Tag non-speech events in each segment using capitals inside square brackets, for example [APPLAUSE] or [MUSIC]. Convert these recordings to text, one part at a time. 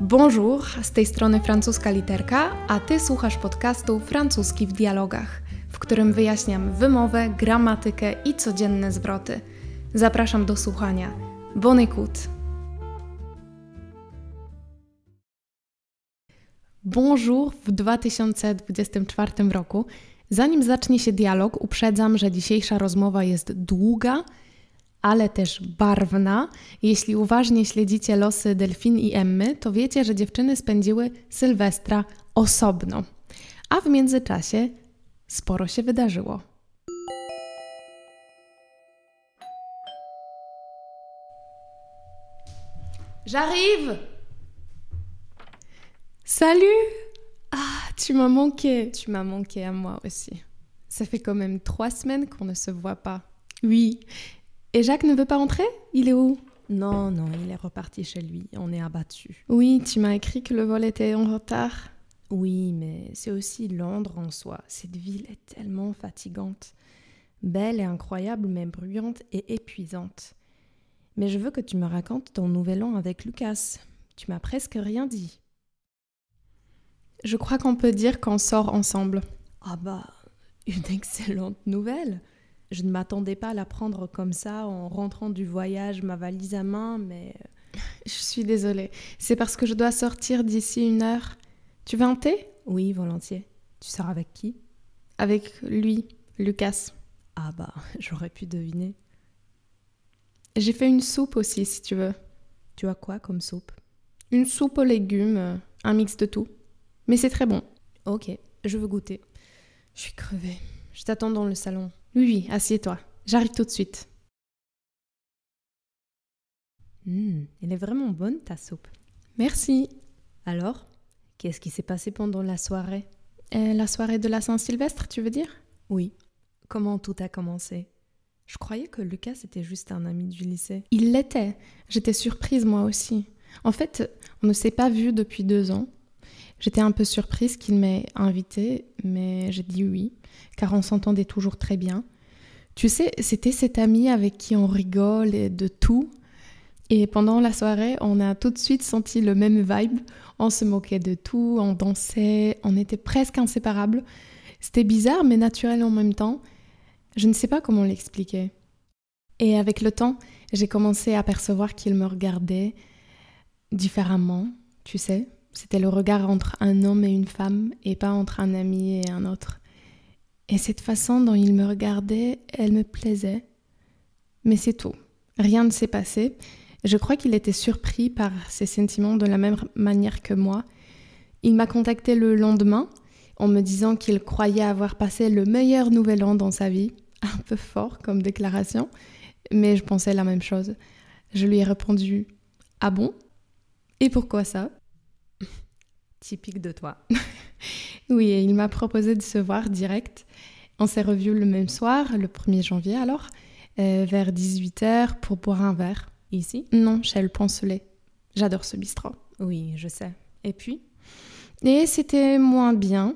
Bonjour, z tej strony francuska literka, a ty słuchasz podcastu Francuski w dialogach, w którym wyjaśniam wymowę, gramatykę i codzienne zwroty. Zapraszam do słuchania. Bon écoute! Bonjour w 2024 roku. Zanim zacznie się dialog, uprzedzam, że dzisiejsza rozmowa jest długa, ale też barwna. Jeśli uważnie śledzicie losy Delfin i Emmy, to wiecie, że dziewczyny spędziły Sylwestra osobno. A w międzyczasie sporo się wydarzyło. J'arrive Salut Ah, tu m'as manqué. Tu m'as manqué à moi aussi. Ça fait quand même trois semaines qu'on ne se voit pas. Oui. Et Jacques ne veut pas rentrer? Il est où? Non, non, il est reparti chez lui. On est abattu. Oui, tu m'as écrit que le vol était en retard. Oui, mais c'est aussi Londres en soi. Cette ville est tellement fatigante. Belle et incroyable, mais bruyante et épuisante. Mais je veux que tu me racontes ton nouvel an avec Lucas. Tu m'as presque rien dit. Je crois qu'on peut dire qu'on sort ensemble. Ah bah, une [LAUGHS] excellente nouvelle. Je ne m'attendais pas à l'apprendre comme ça en rentrant du voyage, ma valise à main, mais... Je suis désolée. C'est parce que je dois sortir d'ici une heure. Tu veux un thé? Oui, volontiers. Tu sors avec qui? Avec lui, Lucas. Ah bah, [LAUGHS] j'aurais pu deviner. J'ai fait une soupe aussi, si tu veux. Tu as quoi comme soupe? Une soupe aux légumes, euh, un mix de tout. Mais c'est très bon. Ok, je veux goûter. Je suis crevée. Je t'attends dans le salon. Oui, oui, assieds-toi. J'arrive tout de suite. Hum, elle est vraiment bonne ta soupe. Merci. Alors, qu'est-ce qui s'est passé pendant la soirée? Euh, la soirée de la Saint-Sylvestre, tu veux dire? Oui. Comment tout a commencé? Je croyais que Lucas était juste un ami du lycée. Il l'était. J'étais surprise moi aussi. En fait, on ne s'est pas vu depuis deux ans. J'étais un peu surprise qu'il m'ait invitée, mais j'ai dit oui, car on s'entendait toujours très bien. Tu sais, c'était cet ami avec qui on rigole et de tout. Et pendant la soirée, on a tout de suite senti le même vibe. On se moquait de tout, on dansait, on était presque inséparables. C'était bizarre, mais naturel en même temps. Je ne sais pas comment l'expliquer. Et avec le temps, j'ai commencé à percevoir qu'il me regardait différemment, tu sais. C'était le regard entre un homme et une femme et pas entre un ami et un autre. Et cette façon dont il me regardait, elle me plaisait. Mais c'est tout. Rien ne s'est passé. Je crois qu'il était surpris par ses sentiments de la même manière que moi. Il m'a contacté le lendemain en me disant qu'il croyait avoir passé le meilleur nouvel an dans sa vie. Un peu fort comme déclaration, mais je pensais la même chose. Je lui ai répondu Ah bon? Et pourquoi ça? Typique de toi. [LAUGHS] Oui, et il m'a proposé de se voir direct. On s'est revus le même soir, le 1er janvier alors, euh, vers 18h pour boire un verre. Ici? Non, chez le Poncelet. J'adore ce bistrot. Oui, je sais. Et puis? Et c'était moins bien.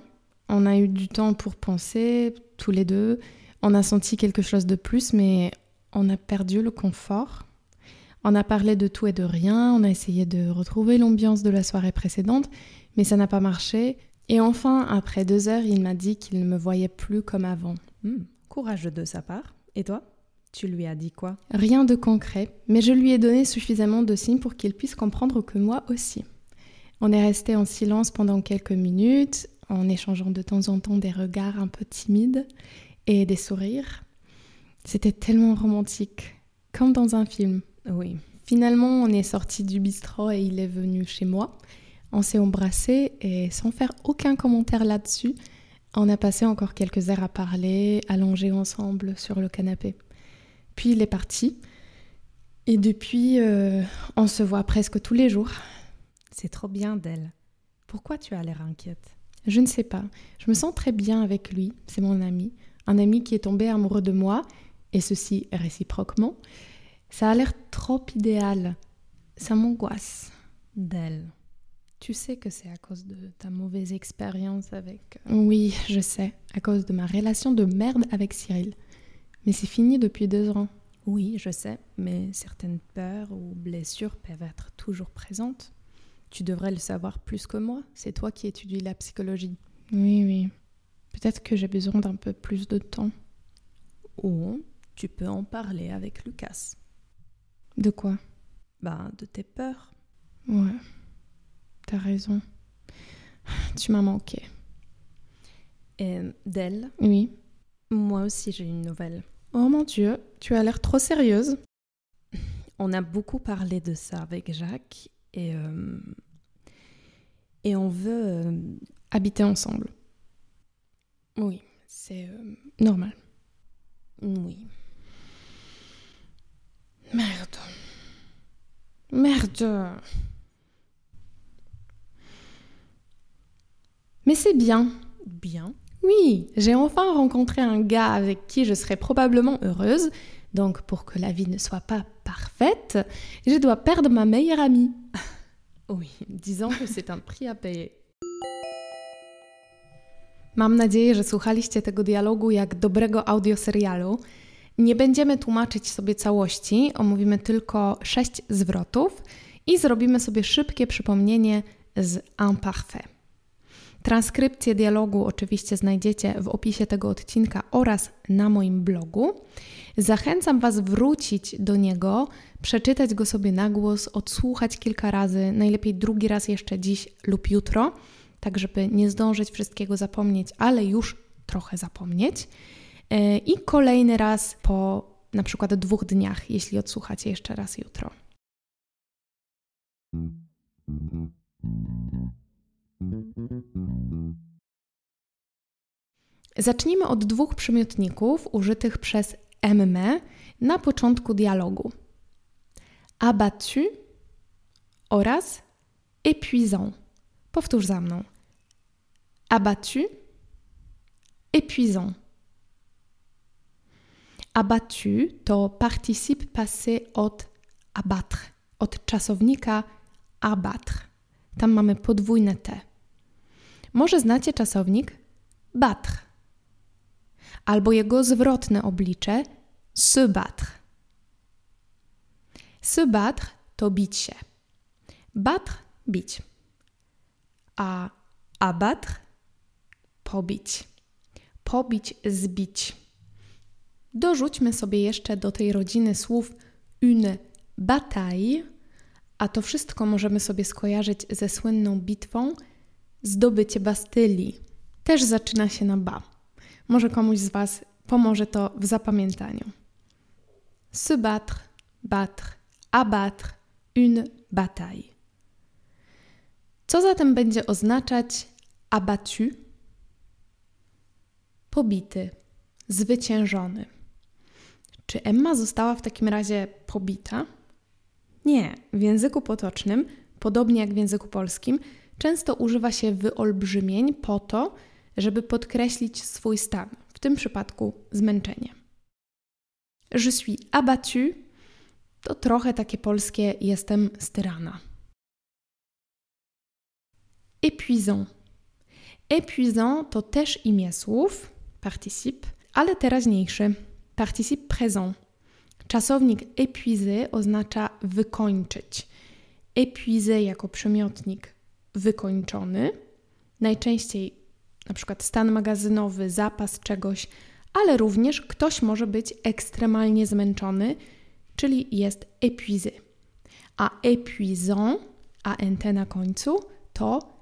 On a eu du temps pour penser, tous les deux. On a senti quelque chose de plus, mais on a perdu le confort. On a parlé de tout et de rien, on a essayé de retrouver l'ambiance de la soirée précédente, mais ça n'a pas marché. Et enfin, après deux heures, il m'a dit qu'il ne me voyait plus comme avant. Hmm, Courageux de sa part. Et toi? Tu lui as dit quoi? Rien de concret, mais je lui ai donné suffisamment de signes pour qu'il puisse comprendre que moi aussi. On est resté en silence pendant quelques minutes, en échangeant de temps en temps des regards un peu timides et des sourires. C'était tellement romantique, comme dans un film. Oui. Finalement, on est sorti du bistrot et il est venu chez moi. On s'est embrassé et sans faire aucun commentaire là-dessus, on a passé encore quelques heures à parler, allongés ensemble sur le canapé. Puis il est parti. Et depuis, euh, on se voit presque tous les jours. C'est trop bien d'elle. Pourquoi tu as l'air inquiète? Je ne sais pas. Je me sens très bien avec lui. C'est mon ami. Un ami qui est tombé amoureux de moi, et ceci réciproquement. Ça a l'air trop idéal. Ça m'angoisse. D'elle. Tu sais que c'est à cause de ta mauvaise expérience avec... Oui, je sais, à cause de ma relation de merde avec Cyril. Mais c'est fini depuis deux ans. Oui, je sais, mais certaines peurs ou blessures peuvent être toujours présentes. tu devrais le savoir plus que moi. C'est toi qui étudies la psychologie. Oui, oui. Peut-être que j'ai besoin d'un peu plus de temps. Ou tu peux en parler avec Lucas. De quoi Ben, de tes peurs. Ouais. T'as raison. Tu m'as manqué. Et d'elle, Oui. moi aussi j'ai une nouvelle. Oh mon Dieu, tu as l'air trop sérieuse. On a beaucoup parlé de ça avec Jacques et, euh, et on veut... euh, Habiter ensemble. oui, c'est... euh, Normal. oui. Merde. Merde. Mais c'est bien. Bien. Oui, j'ai enfin rencontré un gars avec qui je serai probablement heureuse. Donc pour que la vie ne soit pas parfaite, je dois perdre ma meilleure amie. [LAUGHS] Oui, disons que c'est un prix à payer. Mam nadzieję, że słuchaliście tego dialogu jak dobrego audioserialu. Nie będziemy tłumaczyć sobie całości, omówimy tylko sześć zwrotów i zrobimy sobie szybkie przypomnienie z imparfait. Transkrypcję dialogu oczywiście znajdziecie w opisie tego odcinka oraz na moim blogu. Zachęcam Was wrócić do niego, przeczytać go sobie na głos, odsłuchać kilka razy, najlepiej drugi raz jeszcze dziś lub jutro, tak żeby nie zdążyć wszystkiego zapomnieć, ale już trochę zapomnieć. E, I kolejny raz po na przykład dwóch dniach, jeśli odsłuchacie jeszcze raz jutro. Zacznijmy od dwóch przymiotników użytych przez Emmę na początku dialogu. Abattu oraz épuisant. Powtórz za mną. Abattu, épuisant. Abattu to participe passé od abattre, od czasownika abattre. Tam mamy podwójne T. Może znacie czasownik battre albo jego zwrotne oblicze se battre. Se battre to bić się. Battre bić. A abattre pobić. Pobić, zbić. Dorzućmy sobie jeszcze do tej rodziny słów une bataille, a to wszystko możemy sobie skojarzyć ze słynną bitwą Zdobycie Bastylii. Też zaczyna się na ba. Może komuś z Was pomoże to w zapamiętaniu. Se battre, battre, abattre, une bataille. Co zatem będzie oznaczać abattu? Pobity, zwyciężony. Czy Emma została w takim razie pobita? Nie. W języku potocznym, podobnie jak w języku polskim, często używa się wyolbrzymień po to, żeby podkreślić swój stan, w tym przypadku zmęczenie. Je suis abattu to trochę takie polskie jestem styrana. Épuisant. Épuisant to też imię słów, participe, ale teraźniejszy, participe présent. Czasownik épuisé oznacza wykończyć. Épuisé jako przymiotnik wykończony, najczęściej na przykład stan magazynowy, zapas czegoś, ale również ktoś może być ekstremalnie zmęczony, czyli jest épuisé. A épuisant, a nt na końcu, to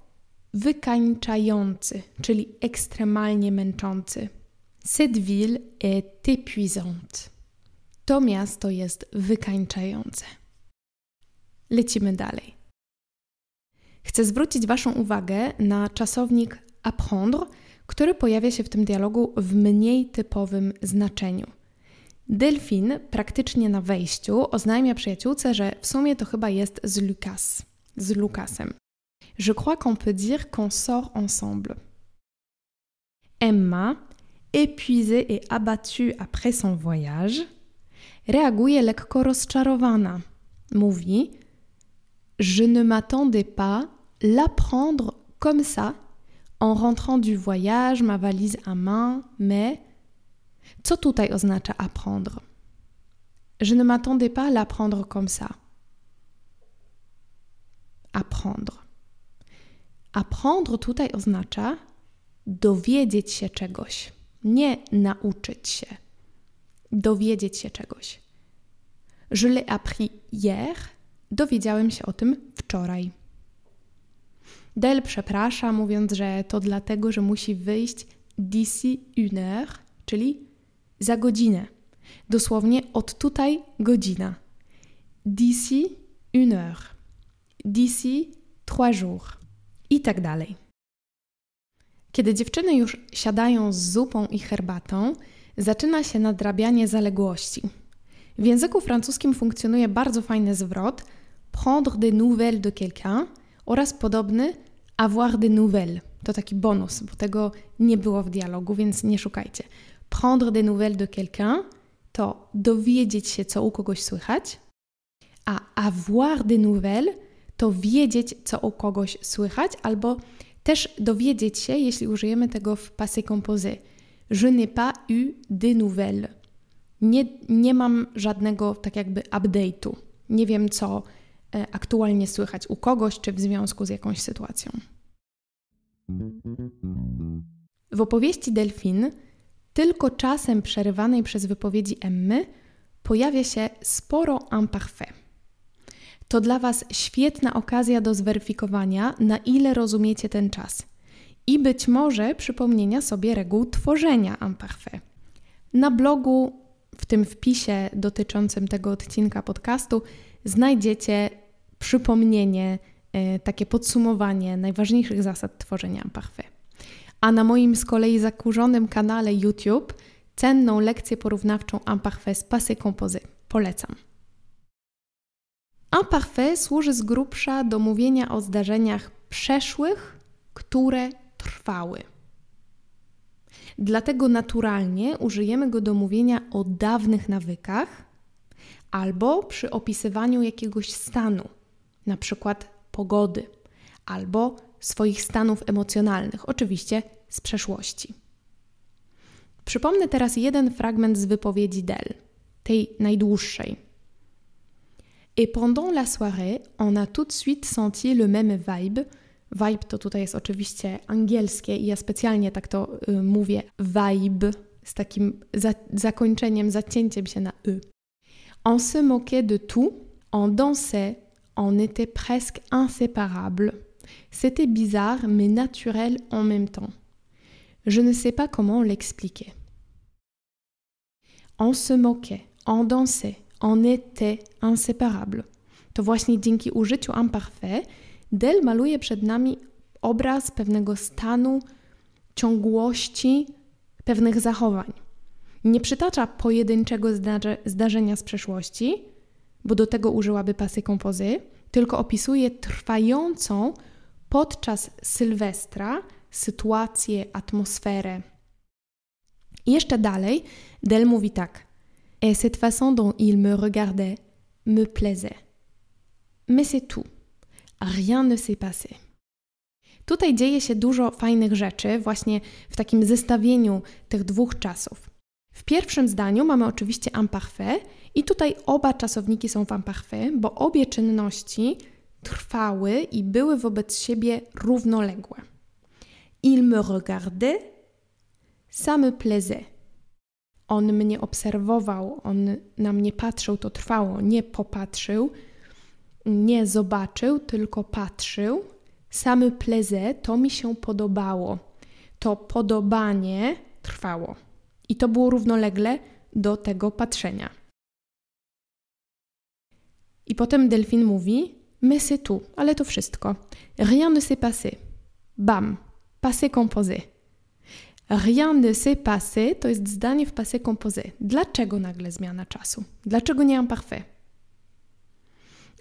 wykańczający, czyli ekstremalnie męczący. Cette ville est épuisante. To miasto jest wykańczające. Lecimy dalej. Chcę zwrócić Waszą uwagę na czasownik apprendre, który pojawia się w tym dialogu w mniej typowym znaczeniu. Delfin praktycznie na wejściu oznajmia przyjaciółce, że w sumie to chyba jest z Lucas, z Lucasem. Je crois qu'on peut dire qu'on sort ensemble. Emma, épuisée et abattue après son voyage, reaguje lekko rozczarowana. Mówi: Je ne m'attendais pas l'apprendre comme ça en rentrant du voyage, ma valise à main, mais. Co tutaj oznacza apprendre? Je ne m'attendais pas à l'apprendre comme ça. Apprendre. Apprendre tutaj oznacza dowiedzieć się czegoś, nie nauczyć się. Dowiedzieć się czegoś. Je l'ai appris hier. Dowiedziałem się o tym wczoraj. Del przeprasza, mówiąc, że to dlatego, że musi wyjść d'ici une heure, czyli za godzinę. Dosłownie od tutaj godzina. D'ici une heure. D'ici trois jours. I tak dalej. Kiedy dziewczyny już siadają z zupą i herbatą, zaczyna się nadrabianie zaległości. W języku francuskim funkcjonuje bardzo fajny zwrot prendre des nouvelles de quelqu'un oraz podobny avoir des nouvelles. To taki bonus, bo tego nie było w dialogu, więc nie szukajcie. Prendre des nouvelles de quelqu'un to dowiedzieć się, co u kogoś słychać, a avoir des nouvelles to wiedzieć, co u kogoś słychać, albo też dowiedzieć się, jeśli użyjemy tego w passé composé. Je n'ai pas eu des nouvelles. Nie, nie mam żadnego tak jakby update'u. Nie wiem, co e, aktualnie słychać u kogoś, czy w związku z jakąś sytuacją. W opowieści Delfin, tylko czasem przerywanej przez wypowiedzi Emmy, pojawia się sporo imparfait. To dla Was świetna okazja do zweryfikowania, na ile rozumiecie ten czas i być może przypomnienia sobie reguł tworzenia imparfait. Na blogu, w tym wpisie dotyczącym tego odcinka podcastu, znajdziecie przypomnienie, e, takie podsumowanie najważniejszych zasad tworzenia imparfait. A na moim z kolei zakurzonym kanale YouTube cenną lekcję porównawczą imparfait z passé composé. Polecam. Imparfait służy z grubsza do mówienia o zdarzeniach przeszłych, które trwały. Dlatego naturalnie użyjemy go do mówienia o dawnych nawykach albo przy opisywaniu jakiegoś stanu, na przykład pogody, albo swoich stanów emocjonalnych, oczywiście z przeszłości. Przypomnę teraz jeden fragment z wypowiedzi Del, tej najdłuższej. Et pendant la soirée, on a tout de suite senti le même vibe. Vibe to tutaj jest oczywiście angielskie i ja specjalnie tak to y, mówię vibe z takim za zakończeniem, zacięciem się na y. On se moquait de tout, on dansait, on était presque inséparables. C'était bizarre mais naturel en même temps. Je ne sais pas comment l'expliquer. On se moquait, on dansait, on était inséparables. To właśnie dzięki użyciu imparfait Del maluje przed nami obraz pewnego stanu, ciągłości, pewnych zachowań. Nie przytacza pojedynczego zdarzenia z przeszłości, bo do tego użyłaby pasy kompozy, tylko opisuje trwającą podczas Sylwestra sytuację, atmosferę. I jeszcze dalej Del mówi tak. Et cette façon dont il me regardait me plaisait. Mais c'est tout. Rien ne s'est passé. Tutaj dzieje się dużo fajnych rzeczy, właśnie w takim zestawieniu tych dwóch czasów. W pierwszym zdaniu mamy oczywiście imparfait i tutaj oba czasowniki są w imparfait, bo obie czynności trwały i były wobec siebie równoległe. Il me regardait, ça me plaisait. On mnie obserwował, on na mnie patrzył, to trwało, nie popatrzył, nie zobaczył, tylko patrzył. Samy plaisir to mi się podobało. To podobanie trwało. I to było równolegle do tego patrzenia. I potem delfin mówi: Mais c'est ale to wszystko. Rien ne s'est passé. Bam, passé composé. Rien ne s'est passé to jest zdanie w passé composé. Dlaczego nagle zmiana czasu? Dlaczego nie imparfait?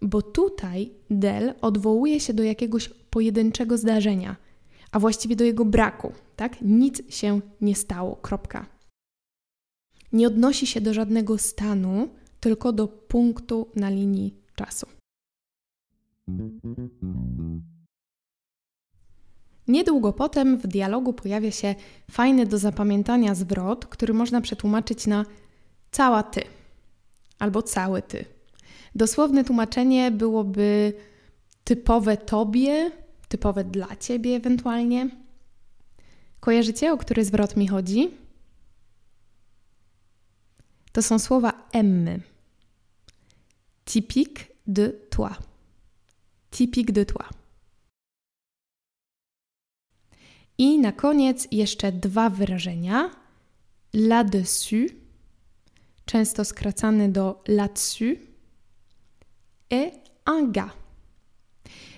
Bo tutaj del odwołuje się do jakiegoś pojedynczego zdarzenia, a właściwie do jego braku, tak? Nic się nie stało. Kropka. Nie odnosi się do żadnego stanu, tylko do punktu na linii czasu. Niedługo potem w dialogu pojawia się fajny do zapamiętania zwrot, który można przetłumaczyć na cała ty albo cały ty. Dosłowne tłumaczenie byłoby typowe tobie, typowe dla ciebie ewentualnie. Kojarzycie, o który zwrot mi chodzi? To są słowa emmy. Typique de toi. Typique de toi. I na koniec jeszcze dwa wyrażenia. Là-dessus, często skracane do là-dessus, et un gars.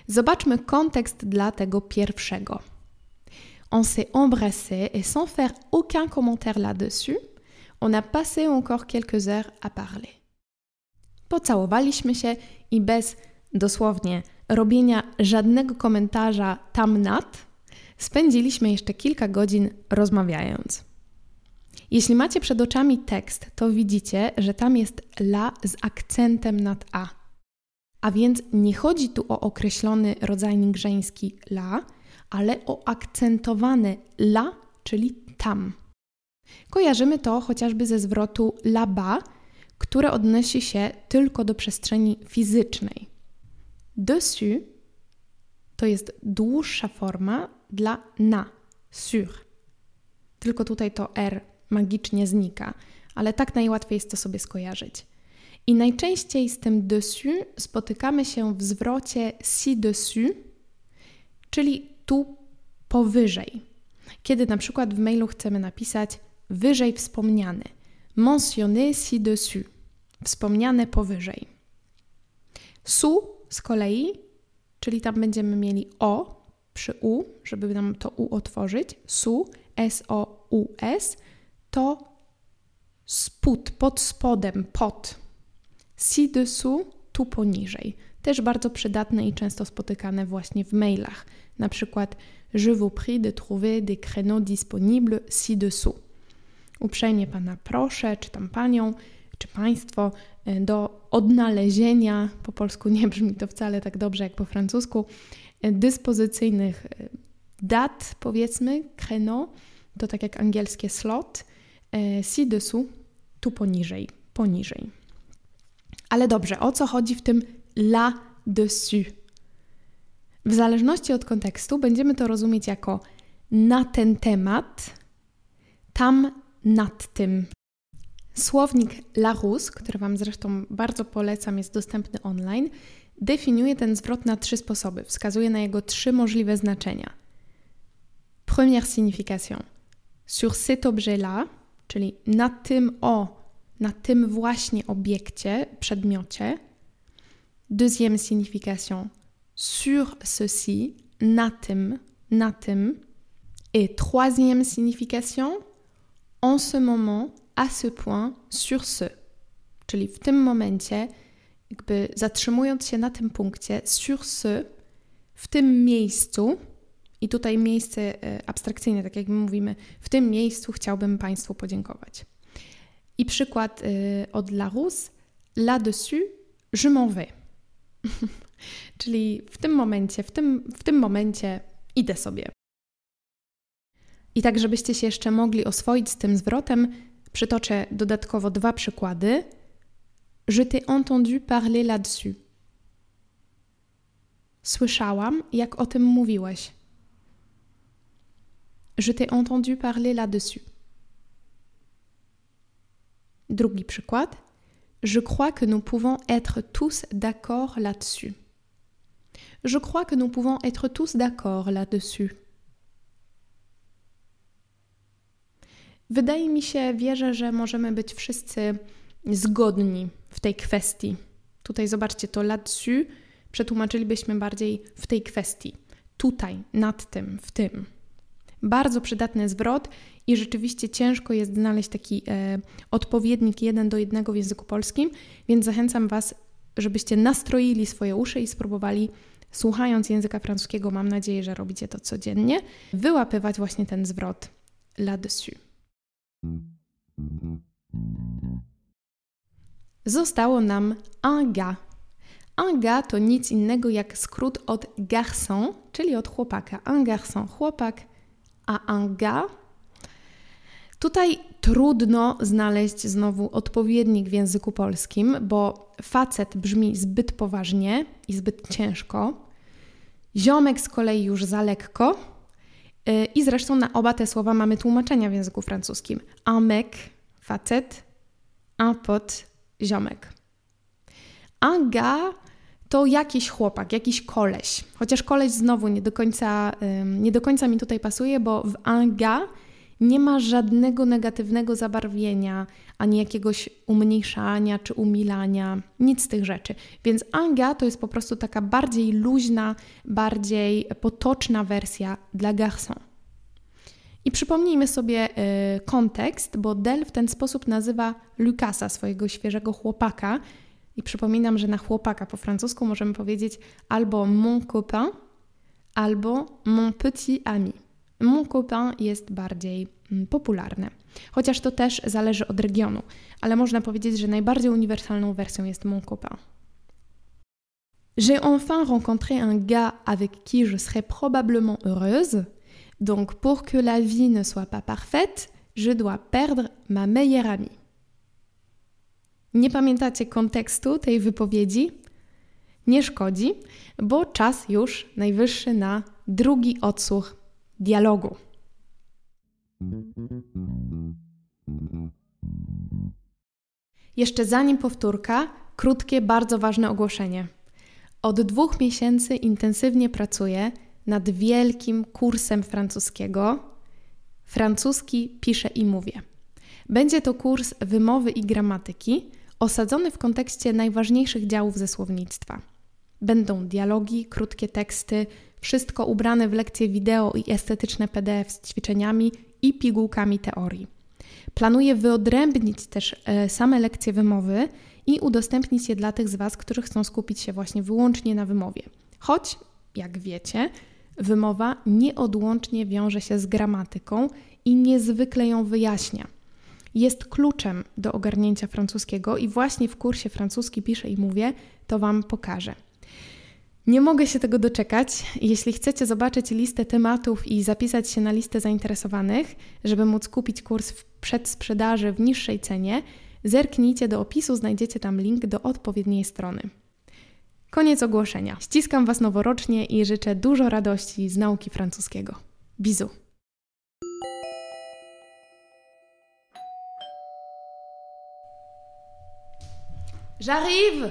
Zobaczmy kontekst dla tego pierwszego. On s'est embrassé et sans faire aucun commentaire là-dessus, on a passé encore quelques heures à parler. Pocałowaliśmy się i bez dosłownie robienia żadnego komentarza tam nad, spędziliśmy jeszcze kilka godzin rozmawiając. Jeśli macie przed oczami tekst, to widzicie, że tam jest la z akcentem nad a. A więc nie chodzi tu o określony rodzajnik żeński la, ale o akcentowane la, czyli tam. Kojarzymy to chociażby ze zwrotu là-bas, które odnosi się tylko do przestrzeni fizycznej. Dessus to jest dłuższa forma dla na, sur. Tylko tutaj to R magicznie znika, ale tak najłatwiej jest to sobie skojarzyć. I najczęściej z tym dessus spotykamy się w zwrocie ci-dessus, czyli tu powyżej. Kiedy na przykład w mailu chcemy napisać wyżej wspomniany, mentionné ci-dessus, wspomniane powyżej. Su z kolei, czyli tam będziemy mieli o przy u, żeby nam to u otworzyć, su, s-o-u-s, to spód, pod spodem, pod. Ci-dessous, tu poniżej. Też bardzo przydatne i często spotykane właśnie w mailach. Na przykład Je vous prie de trouver des créneaux disponibles ci-dessous. Uprzejmie Pana proszę, czy tam Panią, czy Państwo, e, do odnalezienia, po polsku nie brzmi to wcale tak dobrze jak po francusku, dyspozycyjnych e, dat, powiedzmy, créneau, to tak jak angielskie slot, ci-dessous, tu poniżej, poniżej. Ale dobrze, o co chodzi w tym là-dessus? W zależności od kontekstu będziemy to rozumieć jako na ten temat, tam nad tym. Słownik Larousse, który Wam zresztą bardzo polecam, jest dostępny online, definiuje ten zwrot na trzy sposoby. Wskazuje na jego trzy możliwe znaczenia. Première signification. Sur cet objet-là, czyli na tym o, na tym właśnie obiekcie, przedmiocie. Deuxième signification. Sur ceci, na tym, na tym. Et troisième signification. En ce moment, à ce point, sur ce. Czyli w tym momencie, jakby zatrzymując się na tym punkcie, sur ce, w tym miejscu, i tutaj miejsce e, abstrakcyjne, tak jak my mówimy, w tym miejscu chciałbym Państwu podziękować. I przykład e, od Larousse, là-dessus, je m'en vais. [LAUGHS] Czyli w tym momencie, w tym, w tym momencie idę sobie. I tak, żebyście się jeszcze mogli oswoić z tym zwrotem, przytoczę dodatkowo dwa przykłady. Je t'ai entendu parler là-dessus. Słyszałam, jak o tym. Je t'ai entendu parler là-dessus. Drugi przykład. Je crois que nous pouvons être tous d'accord là-dessus. Je crois que nous pouvons être tous d'accord là-dessus. Wydaje mi się, wierzę, że możemy być wszyscy zgodni tej kwestii. Tutaj zobaczcie to là-dessus, przetłumaczylibyśmy bardziej w tej kwestii. Tutaj, nad tym, w tym. Bardzo przydatny zwrot i rzeczywiście ciężko jest znaleźć taki e, odpowiednik jeden do jednego w języku polskim, więc zachęcam Was, żebyście nastroili swoje uszy i spróbowali, słuchając języka francuskiego, mam nadzieję, że robicie to codziennie, wyłapywać właśnie ten zwrot là-dessus. Zostało nam un gars. Un gars to nic innego jak skrót od garçon, czyli od chłopaka. Un garçon, chłopak, a un gars. Tutaj trudno znaleźć znowu odpowiednik w języku polskim, bo facet brzmi zbyt poważnie i zbyt ciężko. Ziomek z kolei już za lekko. Y, I zresztą na oba te słowa mamy tłumaczenia w języku francuskim. Un mec, facet, un pot, ziomek. Gars to jakiś chłopak, jakiś koleś. Chociaż koleś znowu nie do końca, nie do końca mi tutaj pasuje, bo w un gars nie ma żadnego negatywnego zabarwienia, ani jakiegoś umniejszania czy umilania, nic z tych rzeczy. Więc anga to jest po prostu taka bardziej luźna, bardziej potoczna wersja dla garçon. I przypomnijmy sobie y, kontekst, bo Del w ten sposób nazywa Lucasa, swojego świeżego chłopaka. I przypominam, że na chłopaka po francusku możemy powiedzieć albo mon copain, albo mon petit ami. Mon copain jest bardziej mm, popularne. Chociaż to też zależy od regionu, ale można powiedzieć, że najbardziej uniwersalną wersją jest mon copain. J'ai enfin rencontré un gars avec qui je serai probablement heureuse. Donc pour que la vie ne soit pas parfaite, je dois perdre ma meilleure amie. Nie pamiętacie kontekstu tej wypowiedzi? Nie szkodzi, bo czas już najwyższy na drugi odsłuch dialogu. Jeszcze zanim powtórka, krótkie, bardzo ważne ogłoszenie. Od dwóch miesięcy intensywnie pracuję nad wielkim kursem francuskiego. Francuski piszę i mówię. Będzie to kurs wymowy i gramatyki, osadzony w kontekście najważniejszych działów ze słownictwa. Będą dialogi, krótkie teksty, wszystko ubrane w lekcje wideo i estetyczne PDF z ćwiczeniami i pigułkami teorii. Planuję wyodrębnić też e, same lekcje wymowy i udostępnić je dla tych z Was, którzy chcą skupić się właśnie wyłącznie na wymowie. Choć, jak wiecie, wymowa nieodłącznie wiąże się z gramatyką i niezwykle ją wyjaśnia. Jest kluczem do ogarnięcia francuskiego i właśnie w kursie francuski piszę i mówię, to Wam pokażę. Nie mogę się tego doczekać. Jeśli chcecie zobaczyć listę tematów i zapisać się na listę zainteresowanych, żeby móc kupić kurs w przedsprzedaży w niższej cenie, zerknijcie do opisu, znajdziecie tam link do odpowiedniej strony. Koniec ogłoszenia. Ściskam Was noworocznie i życzę dużo radości z nauki francuskiego. Bizu! J'arrive!